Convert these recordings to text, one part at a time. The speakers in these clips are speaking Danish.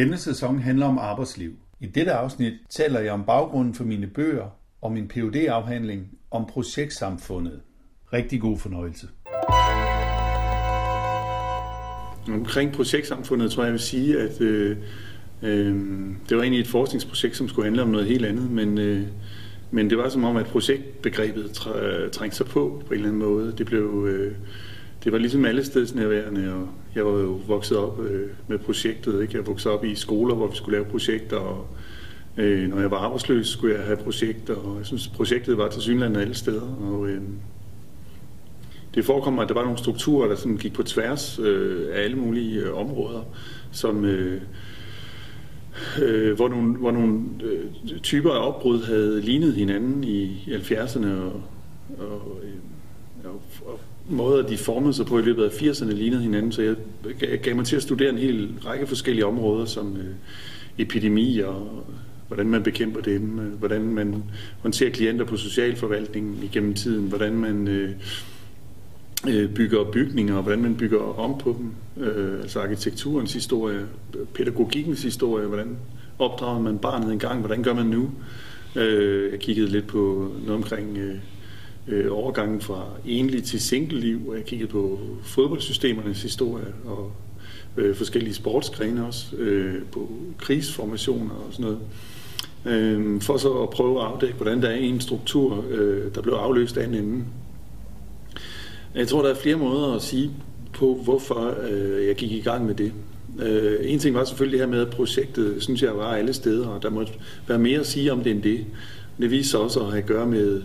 Denne sæson handler om arbejdsliv. I dette afsnit taler jeg om baggrunden for mine bøger og min phd afhandling om projektsamfundet. Rigtig god fornøjelse. Omkring projektsamfundet tror jeg, jeg vil sige, at øh, øh, det var egentlig et forskningsprojekt, som skulle handle om noget helt andet, men, øh, men det var som om, at projektbegrebet trængte sig på på en eller anden måde. Det blev... Øh, det var ligesom alle stedsnærværende, og jeg var jo vokset op øh, med projektet. Ikke? Jeg voksede op i skoler, hvor vi skulle lave projekter, og øh, når jeg var arbejdsløs, skulle jeg have projekter, og jeg synes, projektet var til synligheden alle steder. Og, øh, det forekommer, at der var nogle strukturer, der sådan gik på tværs øh, af alle mulige øh, områder, som... Øh, øh, hvor nogle, hvor nogle øh, typer af opbrud havde lignet hinanden i 70'erne og, og, øh, og, og måder, de formede sig på i løbet af 80'erne, lignede hinanden, så jeg gav mig til at studere en hel række forskellige områder, som øh, epidemi og hvordan man bekæmper dem, øh, hvordan man håndterer klienter på socialforvaltningen igennem tiden, hvordan man øh, øh, bygger bygninger, og hvordan man bygger om på dem, øh, altså arkitekturens historie, pædagogikkens historie, hvordan opdrager man barnet engang, hvordan gør man nu? Øh, jeg kiggede lidt på noget omkring øh, øh, overgangen fra enlig til single-liv, og jeg kiggede på fodboldsystemernes historie og øh, forskellige sportsgrene også, øh, på krigsformationer og sådan noget. Øh, for så at prøve at afdække, hvordan der er en struktur, øh, der blev afløst af en anden. Jeg tror, der er flere måder at sige på, hvorfor øh, jeg gik i gang med det. Øh, en ting var selvfølgelig det her med, at projektet, synes jeg, var alle steder, og der måtte være mere at sige om det end det. Det viser også at have at gøre med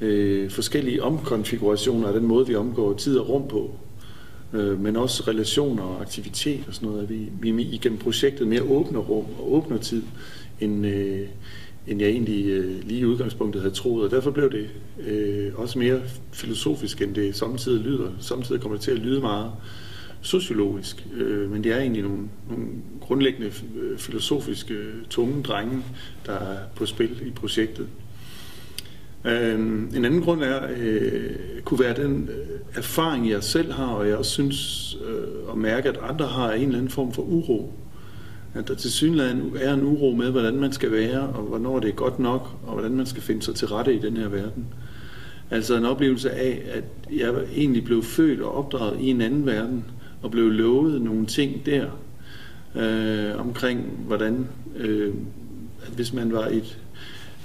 øh, forskellige omkonfigurationer af den måde, vi omgår tid og rum på, øh, men også relationer og aktivitet og sådan noget. At vi, vi igennem projektet mere åbner rum og åbner tid, end, øh, end jeg egentlig øh, lige i udgangspunktet havde troet. Og derfor blev det øh, også mere filosofisk, end det samtidig lyder. Samtidig kommer det til at lyde meget sociologisk, øh, men det er egentlig nogle, nogle grundlæggende øh, filosofiske øh, tunge drenge, der er på spil i projektet. Øhm, en anden grund er, øh, kunne være den øh, erfaring, jeg selv har, og jeg også synes øh, at mærke, at andre har en eller anden form for uro. At der til synligheden er en uro med, hvordan man skal være, og hvornår det er godt nok, og hvordan man skal finde sig til rette i den her verden. Altså en oplevelse af, at jeg egentlig blev født og opdraget i en anden verden, og blev lovet nogle ting der, øh, omkring hvordan, øh, at hvis man var et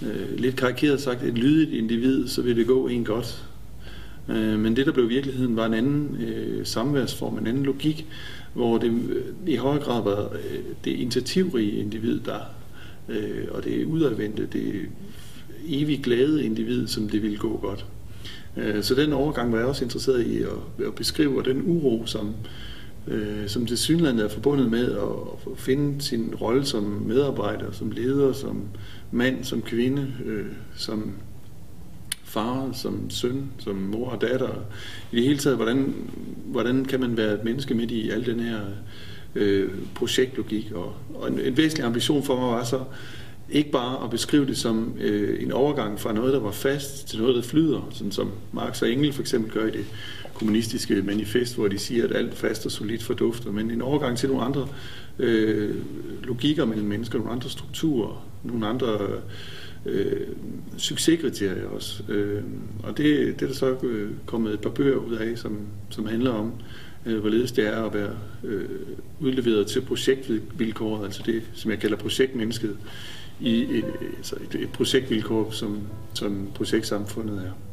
øh, lidt karikeret sagt, et lydigt individ, så vil det gå en godt. Øh, men det, der blev virkeligheden, var en anden øh, samværsform, en anden logik, hvor det øh, i højere grad var øh, det initiativrige individ, der, øh, og det udadvendte, det evigt glade individ, som det ville gå godt. Øh, så den overgang var jeg også interesseret i at, at beskrive, og den uro, som, øh, som til synligheden er forbundet med at, at finde sin rolle som medarbejder, som leder, som mand, som kvinde, øh, som far, som søn, som mor og datter. I det hele taget, hvordan, hvordan kan man være et menneske midt i al den her øh, projektlogik? Og, og en, en væsentlig ambition for mig var så ikke bare at beskrive det som øh, en overgang fra noget, der var fast, til noget, der flyder, sådan som Marx og Engel for eksempel gør i det kommunistiske manifest, hvor de siger, at alt fast og solidt fordufter, men en overgang til nogle andre øh, logikker mellem mennesker, nogle andre strukturer, nogle andre øh, succeskriterier også. Øh, og det, det er der så øh, kommet et par bøger ud af, som, som handler om, øh, hvorledes det er at være øh, udleveret til projektvilkåret, altså det, som jeg kalder projektmennesket, i et, altså et, et projektvilkår, som, som projektsamfundet er.